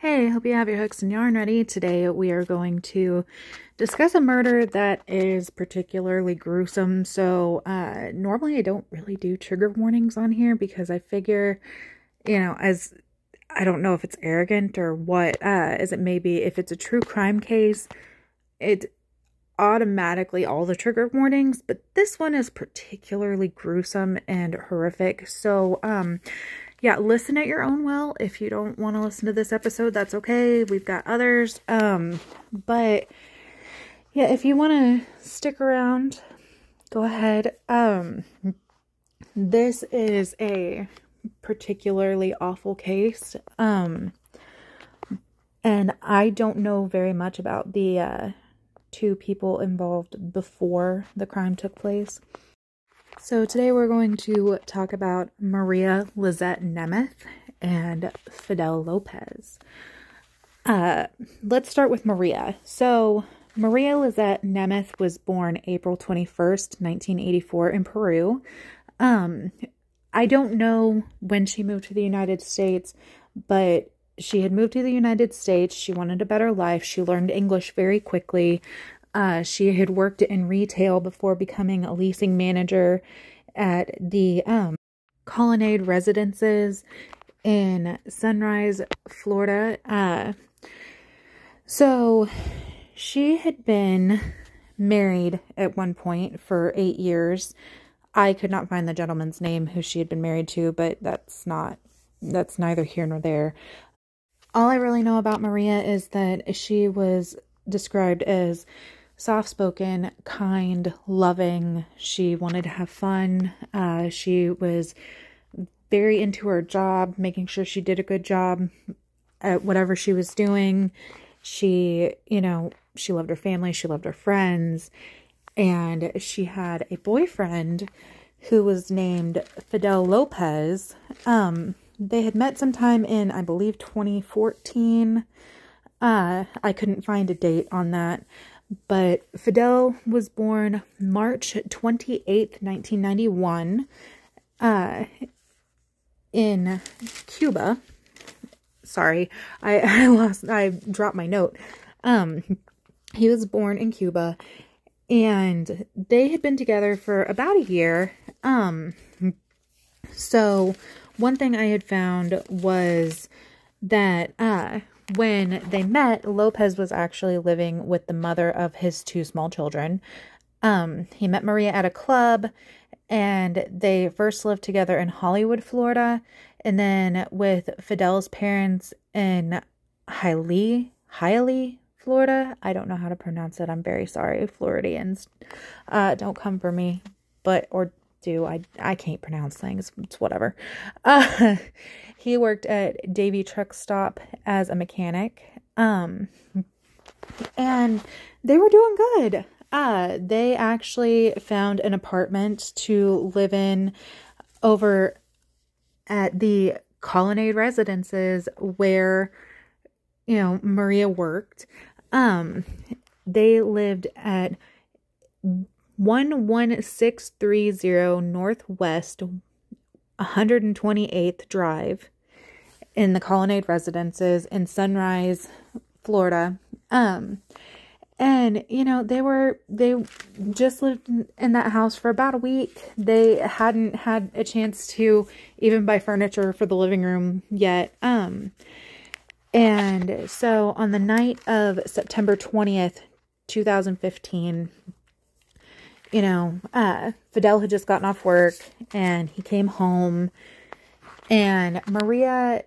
Hey, hope you have your hooks and yarn ready. Today we are going to discuss a murder that is particularly gruesome. So, uh, normally I don't really do trigger warnings on here because I figure, you know, as I don't know if it's arrogant or what, uh, as it may be, if it's a true crime case, it automatically all the trigger warnings, but this one is particularly gruesome and horrific. So, um, yeah, listen at your own will. If you don't want to listen to this episode, that's okay. We've got others. Um, but yeah, if you want to stick around, go ahead. Um, this is a particularly awful case. Um, and I don't know very much about the uh, two people involved before the crime took place. So today we're going to talk about Maria Lizette Nemeth and Fidel Lopez. Uh, let's start with Maria. So Maria Lizette Nemeth was born April 21st, 1984 in Peru. Um, I don't know when she moved to the United States, but she had moved to the United States. She wanted a better life. She learned English very quickly. Uh, she had worked in retail before becoming a leasing manager at the um, Colonnade Residences in Sunrise, Florida. Uh, so she had been married at one point for eight years. I could not find the gentleman's name who she had been married to, but that's not, that's neither here nor there. All I really know about Maria is that she was described as soft spoken, kind, loving. She wanted to have fun. Uh, she was very into her job, making sure she did a good job at whatever she was doing. She, you know, she loved her family, she loved her friends, and she had a boyfriend who was named Fidel Lopez. Um, they had met sometime in, I believe, 2014. Uh, I couldn't find a date on that. But Fidel was born March 28th, 1991, uh, in Cuba. Sorry, I, I lost, I dropped my note. Um, he was born in Cuba and they had been together for about a year. Um, so one thing I had found was that, uh, when they met, Lopez was actually living with the mother of his two small children. Um, he met Maria at a club and they first lived together in Hollywood, Florida, and then with Fidel's parents in Hialeah, Hialeah, Florida. I don't know how to pronounce it. I'm very sorry, Floridians. Uh, don't come for me, but or do I? I can't pronounce things. It's whatever. Uh, he worked at Davy Truck Stop as a mechanic. Um, and they were doing good. Uh, they actually found an apartment to live in over at the Colonnade Residences where, you know, Maria worked. Um, they lived at 11630 Northwest 128th Drive in the Colonnade Residences in Sunrise, Florida. Um, and you know they were they just lived in that house for about a week. They hadn't had a chance to even buy furniture for the living room yet. Um, and so on the night of September twentieth, two thousand fifteen, you know, uh, Fidel had just gotten off work and he came home, and Maria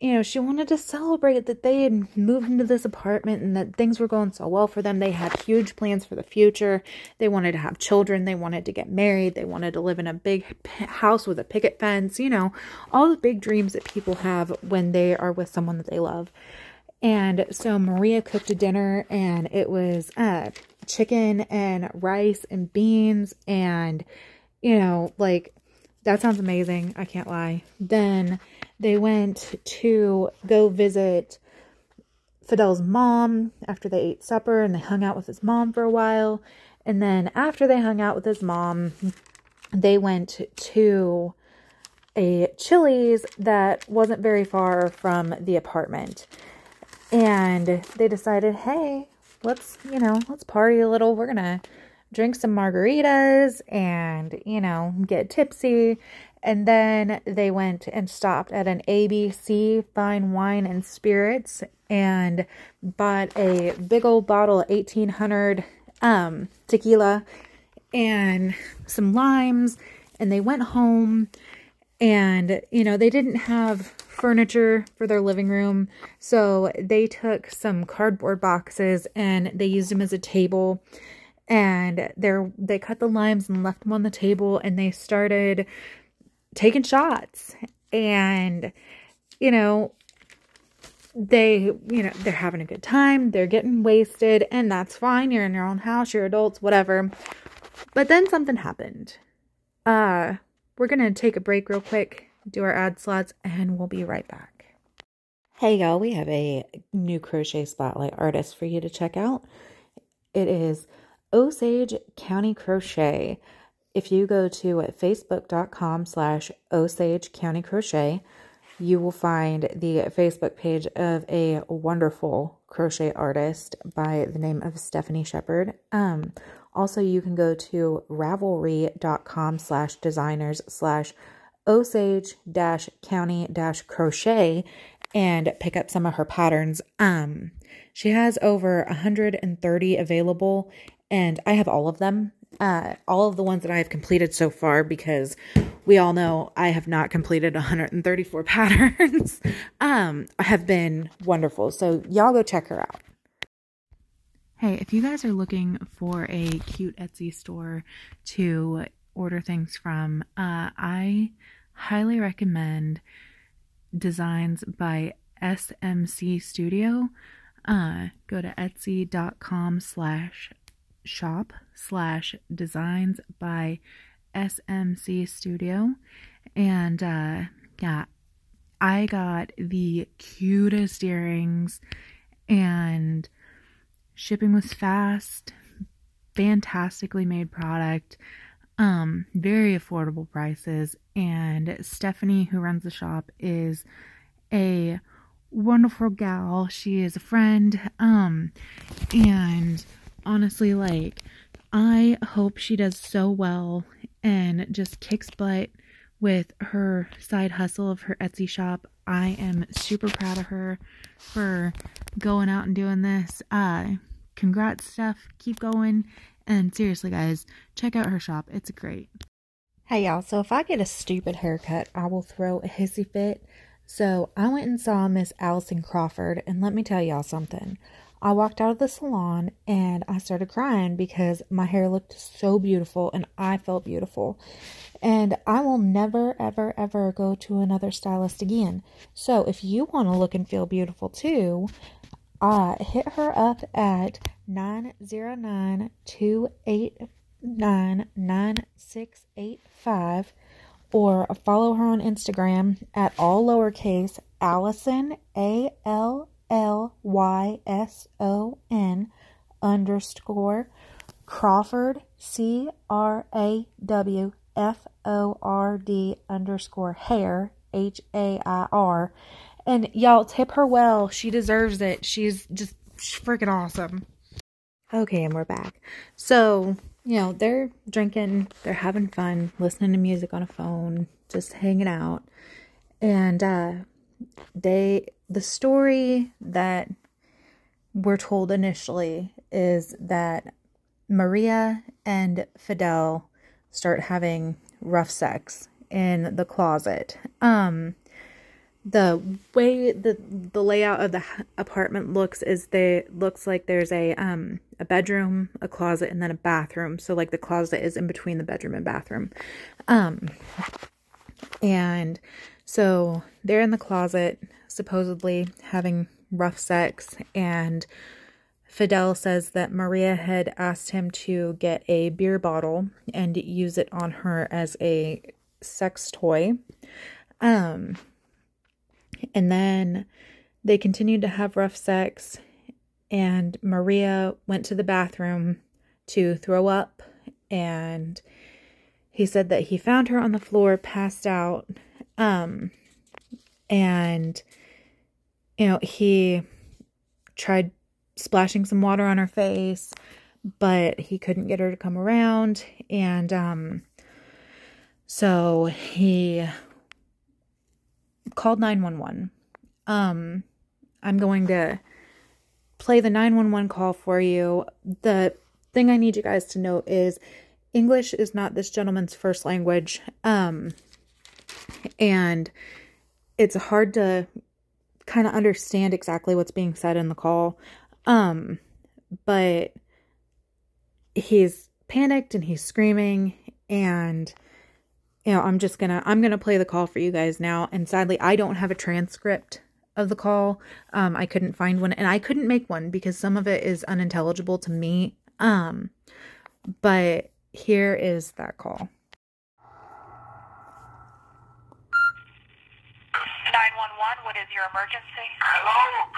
you know, she wanted to celebrate that they had moved into this apartment and that things were going so well for them. They had huge plans for the future. They wanted to have children. They wanted to get married. They wanted to live in a big house with a picket fence, you know, all the big dreams that people have when they are with someone that they love. And so Maria cooked a dinner and it was uh, chicken and rice and beans and, you know, like that sounds amazing. I can't lie. Then they went to go visit Fidel's mom after they ate supper and they hung out with his mom for a while. And then after they hung out with his mom, they went to a Chili's that wasn't very far from the apartment. And they decided, hey, let's, you know, let's party a little. We're going to drink some margaritas and, you know, get tipsy. And then they went and stopped at an ABC Fine Wine and Spirits and bought a big old bottle of 1800 um, tequila and some limes. And they went home and, you know, they didn't have furniture for their living room. So they took some cardboard boxes and they used them as a table. And they're, they cut the limes and left them on the table and they started taking shots. And, you know, they, you know, they're having a good time, they're getting wasted, and that's fine. You're in your own house, you're adults, whatever. But then something happened. Uh, we're going to take a break real quick, do our ad slots, and we'll be right back. Hey y'all, we have a new crochet spotlight artist for you to check out. It is Osage County Crochet. If you go to facebook.com slash Osage County Crochet, you will find the Facebook page of a wonderful crochet artist by the name of Stephanie Shepard. Um, also, you can go to ravelry.com slash designers slash osage county crochet and pick up some of her patterns. Um, she has over 130 available and I have all of them. Uh, all of the ones that I have completed so far because we all know I have not completed 134 patterns. um, have been wonderful. So y'all go check her out. Hey, if you guys are looking for a cute Etsy store to order things from, uh, I highly recommend designs by SMC Studio. Uh, go to etsy.com slash shop slash designs by SMC Studio. And uh, yeah, I got the cutest earrings and Shipping was fast, fantastically made product, um, very affordable prices. And Stephanie, who runs the shop, is a wonderful gal. She is a friend. Um, and honestly, like, I hope she does so well and just kicks butt with her side hustle of her Etsy shop. I am super proud of her for going out and doing this. Uh, congrats, Steph. Keep going. And seriously, guys, check out her shop. It's great. Hey, y'all. So if I get a stupid haircut, I will throw a hissy fit. So I went and saw Miss Allyson Crawford, and let me tell y'all something. I walked out of the salon and I started crying because my hair looked so beautiful and I felt beautiful. And I will never, ever, ever go to another stylist again. So if you want to look and feel beautiful too, uh, hit her up at 909 289 9685 or follow her on Instagram at all lowercase Allyson A L L Y S O N underscore Crawford C R A W F O R D underscore hair H A I R and y'all tip her well. She deserves it. She's just freaking awesome. Okay, and we're back. So, you know, they're drinking, they're having fun, listening to music on a phone, just hanging out. And uh they the story that we're told initially is that Maria and Fidel start having rough sex in the closet. Um the way the the layout of the apartment looks is they looks like there's a um a bedroom, a closet, and then a bathroom. So like the closet is in between the bedroom and bathroom. Um and so they're in the closet, supposedly having rough sex, and Fidel says that Maria had asked him to get a beer bottle and use it on her as a sex toy. Um and then they continued to have rough sex, and Maria went to the bathroom to throw up. And he said that he found her on the floor, passed out. Um, and, you know, he tried splashing some water on her face, but he couldn't get her to come around. And um, so he called 911. Um, I'm going to play the 911 call for you. The thing I need you guys to know is English is not this gentleman's first language. Um, and it's hard to kind of understand exactly what's being said in the call. Um, but he's panicked and he's screaming and you know, I'm just gonna I'm gonna play the call for you guys now. And sadly, I don't have a transcript of the call. Um, I couldn't find one, and I couldn't make one because some of it is unintelligible to me. Um, but here is that call. 911, what is your emergency? Hello,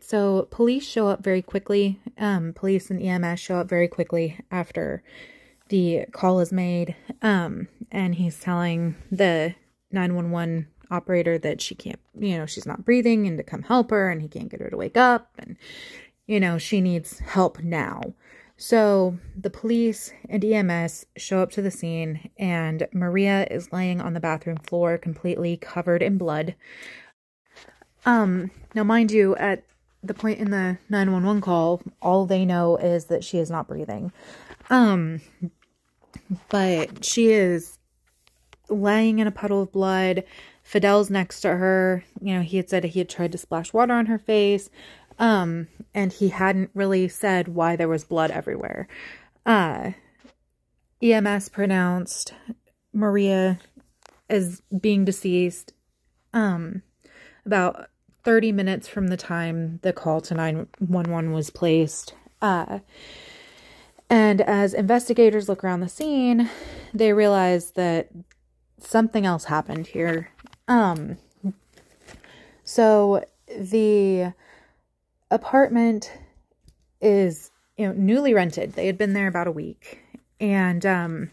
right, so police show up very quickly. Um, police and EMS show up very quickly after the call is made. Um, and he's telling the 911 operator that she can't, you know, she's not breathing and to come help her and he can't get her to wake up and, you know, she needs help now. So the police and EMS show up to the scene and Maria is laying on the bathroom floor completely covered in blood. Um, now mind you, at the point in the 911 call, all they know is that she is not breathing. Um, but she is laying in a puddle of blood. Fidel's next to her. You know, he had said he had tried to splash water on her face. Um, and he hadn't really said why there was blood everywhere. Uh, EMS pronounced Maria as being deceased. Um, about 30 minutes from the time the call to 911 was placed. Uh, and as investigators look around the scene, they realize that something else happened here. Um, so the apartment is, you know, newly rented. They had been there about a week. And um,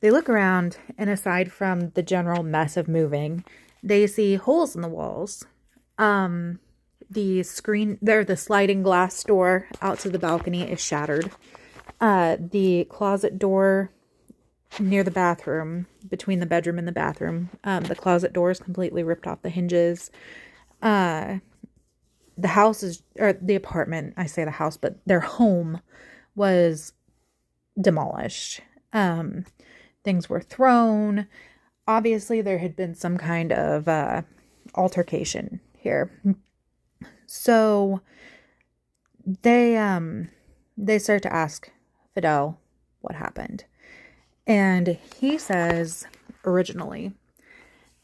they look around, and aside from the general mess of moving, they see holes in the walls. Um, the screen there, the sliding glass door out to the balcony is shattered. Uh, the closet door near the bathroom, between the bedroom and the bathroom, um, the closet door is completely ripped off the hinges. Uh, the house is, or the apartment, I say the house, but their home was demolished. Um, things were thrown. Obviously, there had been some kind of uh, altercation here. So they um they start to ask Fidel what happened. And he says originally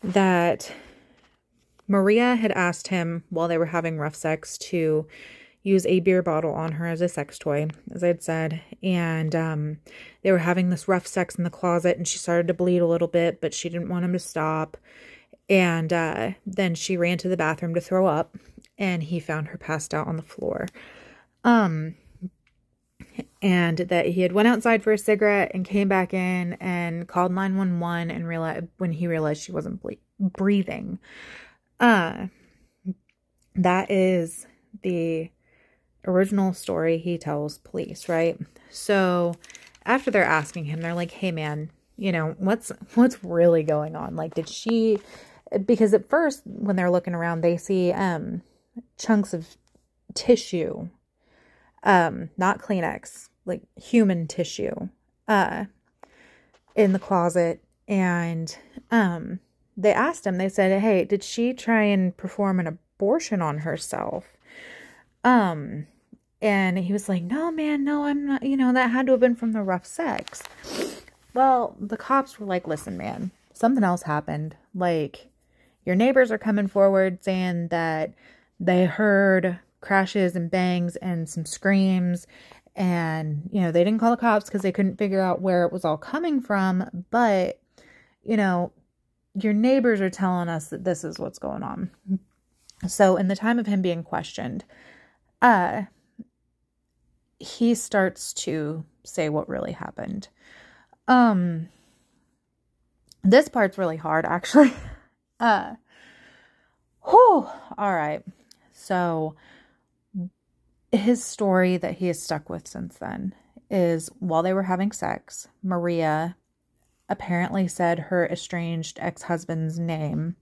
that Maria had asked him while they were having rough sex to use a beer bottle on her as a sex toy, as I'd said. And um, they were having this rough sex in the closet, and she started to bleed a little bit, but she didn't want him to stop. And uh, then she ran to the bathroom to throw up, and he found her passed out on the floor. Um, and that he had went outside for a cigarette and came back in and called 911 and realized when he realized she wasn't ble- breathing. Uh, that is the original story he tells police, right? So after they're asking him, they're like, "Hey man, you know, what's what's really going on? Like did she because at first when they're looking around, they see um chunks of tissue um not Kleenex, like human tissue uh in the closet and um they asked him they said hey did she try and perform an abortion on herself um and he was like, No, man, no, I'm not, you know, that had to have been from the rough sex. Well, the cops were like, Listen, man, something else happened. Like, your neighbors are coming forward saying that they heard crashes and bangs and some screams. And, you know, they didn't call the cops because they couldn't figure out where it was all coming from. But, you know, your neighbors are telling us that this is what's going on. So, in the time of him being questioned, uh, he starts to say what really happened. Um this part's really hard actually. Uh whew, all right. So his story that he has stuck with since then is while they were having sex, Maria apparently said her estranged ex-husband's name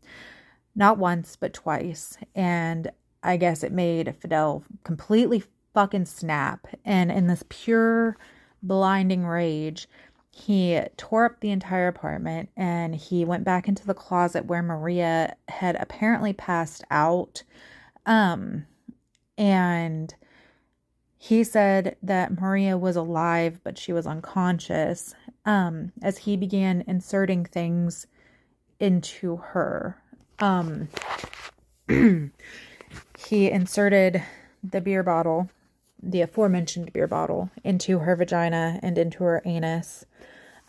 not once but twice and I guess it made Fidel completely fucking snap. And in this pure blinding rage, he tore up the entire apartment and he went back into the closet where Maria had apparently passed out. Um, and he said that Maria was alive, but she was unconscious. Um, as he began inserting things into her. Um, he inserted the beer bottle the aforementioned beer bottle into her vagina and into her anus.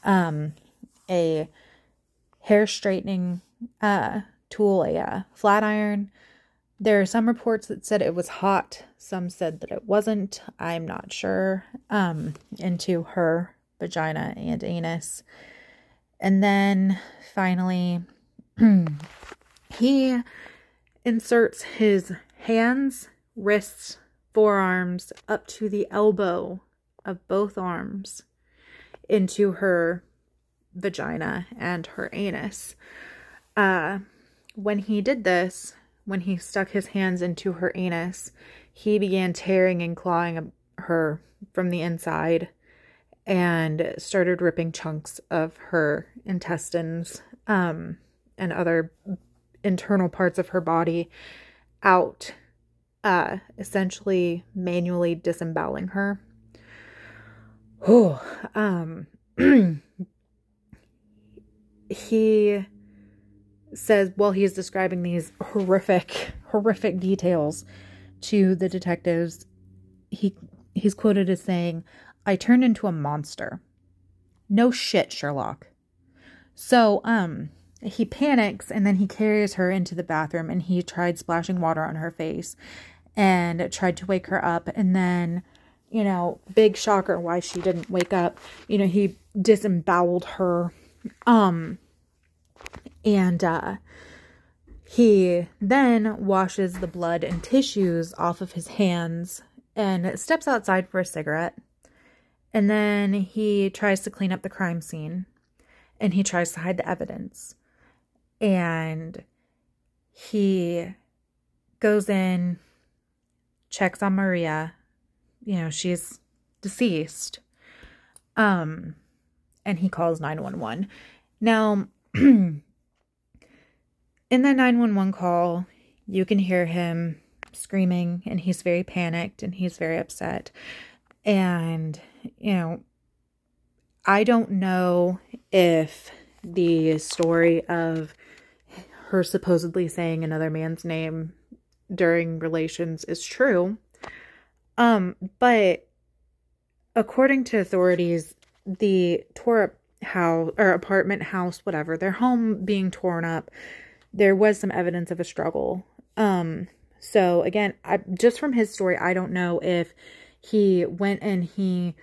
Um, a hair straightening uh, tool, a uh, flat iron. There are some reports that said it was hot. Some said that it wasn't. I'm not sure. Um, into her vagina and anus. And then finally, he inserts his hands, wrists, forearms up to the elbow of both arms into her vagina and her anus. Uh, when he did this, when he stuck his hands into her anus, he began tearing and clawing her from the inside and started ripping chunks of her intestines um, and other internal parts of her body out uh, essentially manually disemboweling her. Oh, um, he says while he's describing these horrific, horrific details to the detectives, he he's quoted as saying, "I turned into a monster." No shit, Sherlock. So, um, he panics and then he carries her into the bathroom and he tried splashing water on her face and tried to wake her up. And then, you know, big shocker why she didn't wake up. You know, he disemboweled her. Um, and, uh, he then washes the blood and tissues off of his hands and steps outside for a cigarette. And then he tries to clean up the crime scene and he tries to hide the evidence. And he goes in, checks on Maria. You know, she's deceased. Um, and he calls 911. Now, in that 911 call, you can hear him screaming and he's very panicked and he's very upset. And, you know, I don't know if the story of her supposedly saying another man's name during relations is true. Um, but according to authorities, the tore up house or apartment house, whatever, their home being torn up, there was some evidence of a struggle. Um, so again, I just from his story, I don't know if he went and he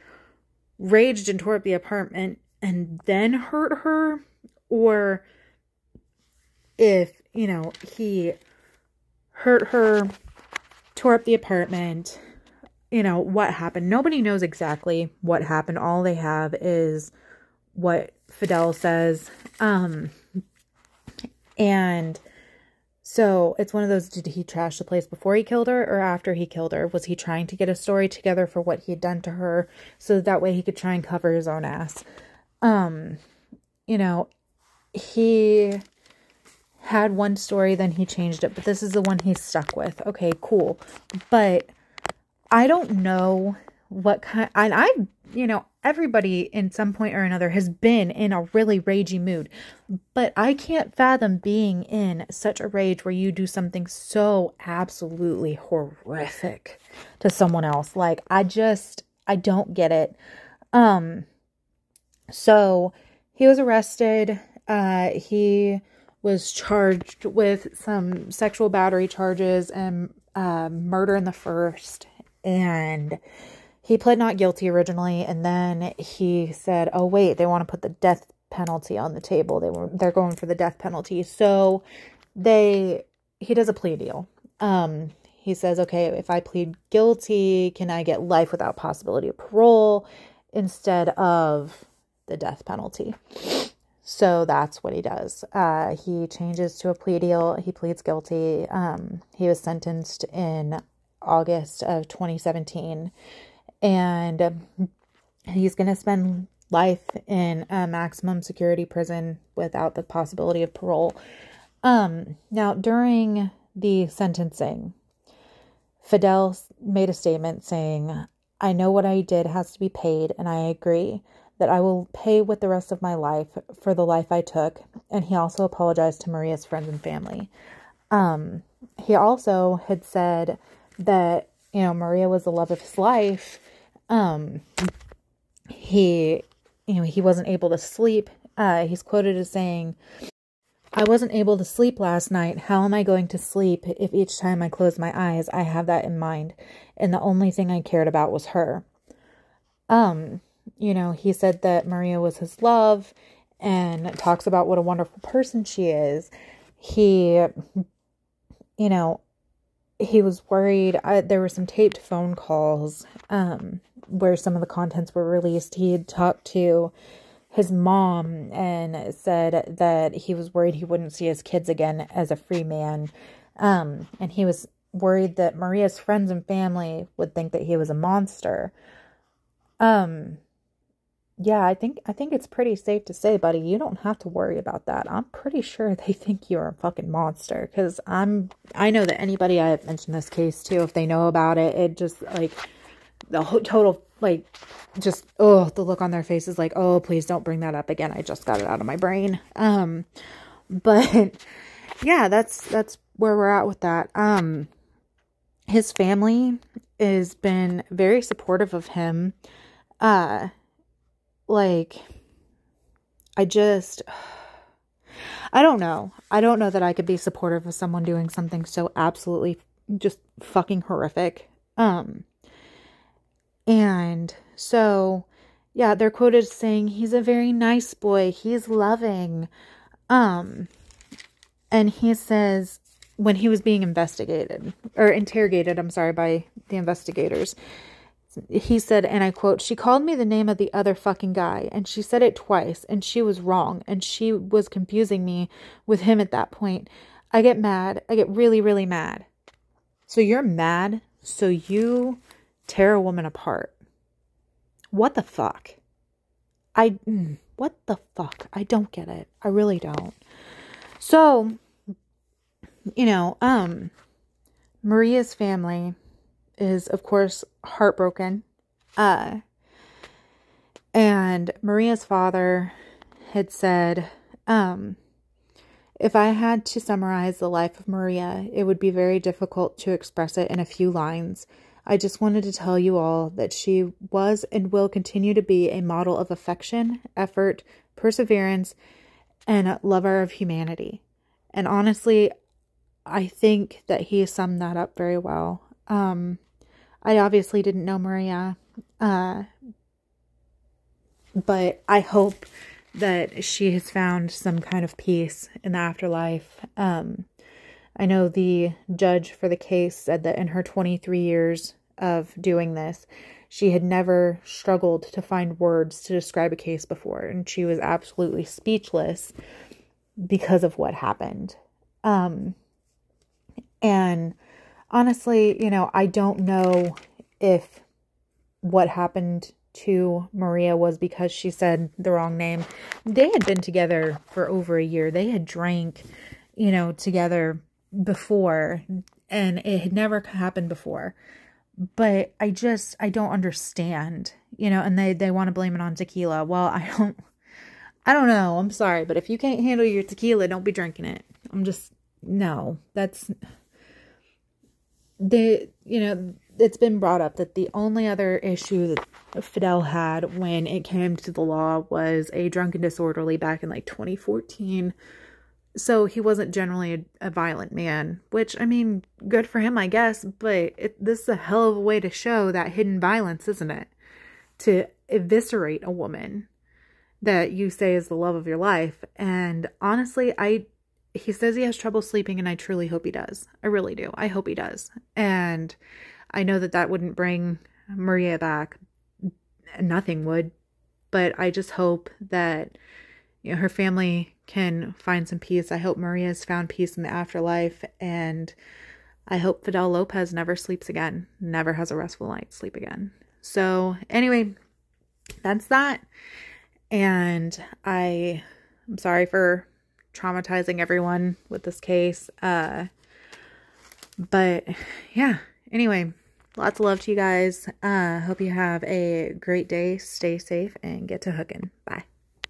raged and tore up the apartment and then hurt her or if, you know, he hurt her, tore up the apartment, you know, what happened. Nobody knows exactly what happened. All they have is what Fidel says. Um, and so it's one of those did he trash the place before he killed her or after he killed her? Was he trying to get a story together for what he had done to her so that, way he could try and cover his own ass? Um, you know, he had one story, then he changed it, but this is the one he's stuck with. Okay, cool. But I don't know what kind and I you know everybody in some point or another has been in a really ragey mood but I can't fathom being in such a rage where you do something so absolutely horrific to someone else. Like I just I don't get it. Um so he was arrested. Uh he was charged with some sexual battery charges and uh, murder in the first and he pled not guilty originally and then he said oh wait they want to put the death penalty on the table. They were they're going for the death penalty. So they he does a plea deal. Um he says okay if i plead guilty can i get life without possibility of parole instead of the death penalty? So that's what he does. Uh he changes to a plea deal. He pleads guilty. Um he was sentenced in august of 2017 and he's going to spend life in a maximum security prison without the possibility of parole. Um, now, during the sentencing, Fidel made a statement saying, I know what I did has to be paid, and I agree that I will pay with the rest of my life for the life I took. And he also apologized to Maria's friends and family. Um, he also had said that, you know, Maria was the love of his life um, he, you know, he wasn't able to sleep. Uh, he's quoted as saying, I wasn't able to sleep last night. How am I going to sleep if each time I close my eyes, I have that in mind? And the only thing I cared about was her. Um, you know, he said that Maria was his love and talks about what a wonderful person she is. He, you know, he was worried. I, there were some taped phone calls um, where some of the contents were released, he had talked to his mom and said that he was worried he wouldn't see his kids again as a free man. Um, and he was worried that Maria's friends and family would think that he was a monster. Um, yeah, I think I think it's pretty safe to say, buddy, you don't have to worry about that. I'm pretty sure they think you're a fucking monster because I'm. I know that anybody I have mentioned this case to, if they know about it, it just like the whole, total like just oh the look on their face is like oh please don't bring that up again i just got it out of my brain um but yeah that's that's where we're at with that um his family has been very supportive of him uh like i just i don't know. I don't know that i could be supportive of someone doing something so absolutely just fucking horrific. Um and so, yeah, they're quoted saying he's a very nice boy, he's loving. Um And he says, when he was being investigated or interrogated, I'm sorry, by the investigators, he said, and I quote, She called me the name of the other fucking guy, and she said it twice, and she was wrong, and she was confusing me with him at that point. I get mad. I get really, really mad. So you're mad, so you tear a woman apart. What the fuck? I, mm, what the fuck? I don't get it. I really don't. So, you know, um, Maria's family is, of course, heartbroken. Uh, and Maria's father had said, um, if I had to summarize the life of Maria, it would be very difficult to express it in a few lines. I just wanted to tell you all that she was and will continue to be a model of affection, effort, perseverance, and lover of humanity. And honestly, I think that he summed that up very well. Um, I obviously didn't know Maria, uh, but I hope that she has found some kind of peace in the afterlife. Um, I know the judge for the case said that in her 23 years of doing this, she had never struggled to find words to describe a case before, and she was absolutely speechless because of what happened. Um, and honestly, you know, I don't know if what happened to Maria was because she said the wrong name. They had been together for over a year. They had drank, you know, together before and it had never happened before. But I just I don't understand, you know, and they they want to blame it on tequila. Well, I don't I don't know. I'm sorry, but if you can't handle your tequila, don't be drinking it. I'm just no. That's they you know it's been brought up that the only other issue that Fidel had when it came to the law was a drunken disorderly back in like 2014. So he wasn't generally a, a violent man, which I mean, good for him, I guess. But it, this is a hell of a way to show that hidden violence, isn't it? To eviscerate a woman that you say is the love of your life. And honestly, I he says he has trouble sleeping, and I truly hope he does. I really do. I hope he does. And I know that that wouldn't bring Maria back. Nothing would. But I just hope that you know her family can find some peace. I hope Maria's found peace in the afterlife and I hope Fidel Lopez never sleeps again, never has a restful night sleep again. So, anyway, that's that. And I I'm sorry for traumatizing everyone with this case. Uh but yeah, anyway, Lots of love to you guys. Uh, hope you have a great day. Stay safe and get to hooking. Bye.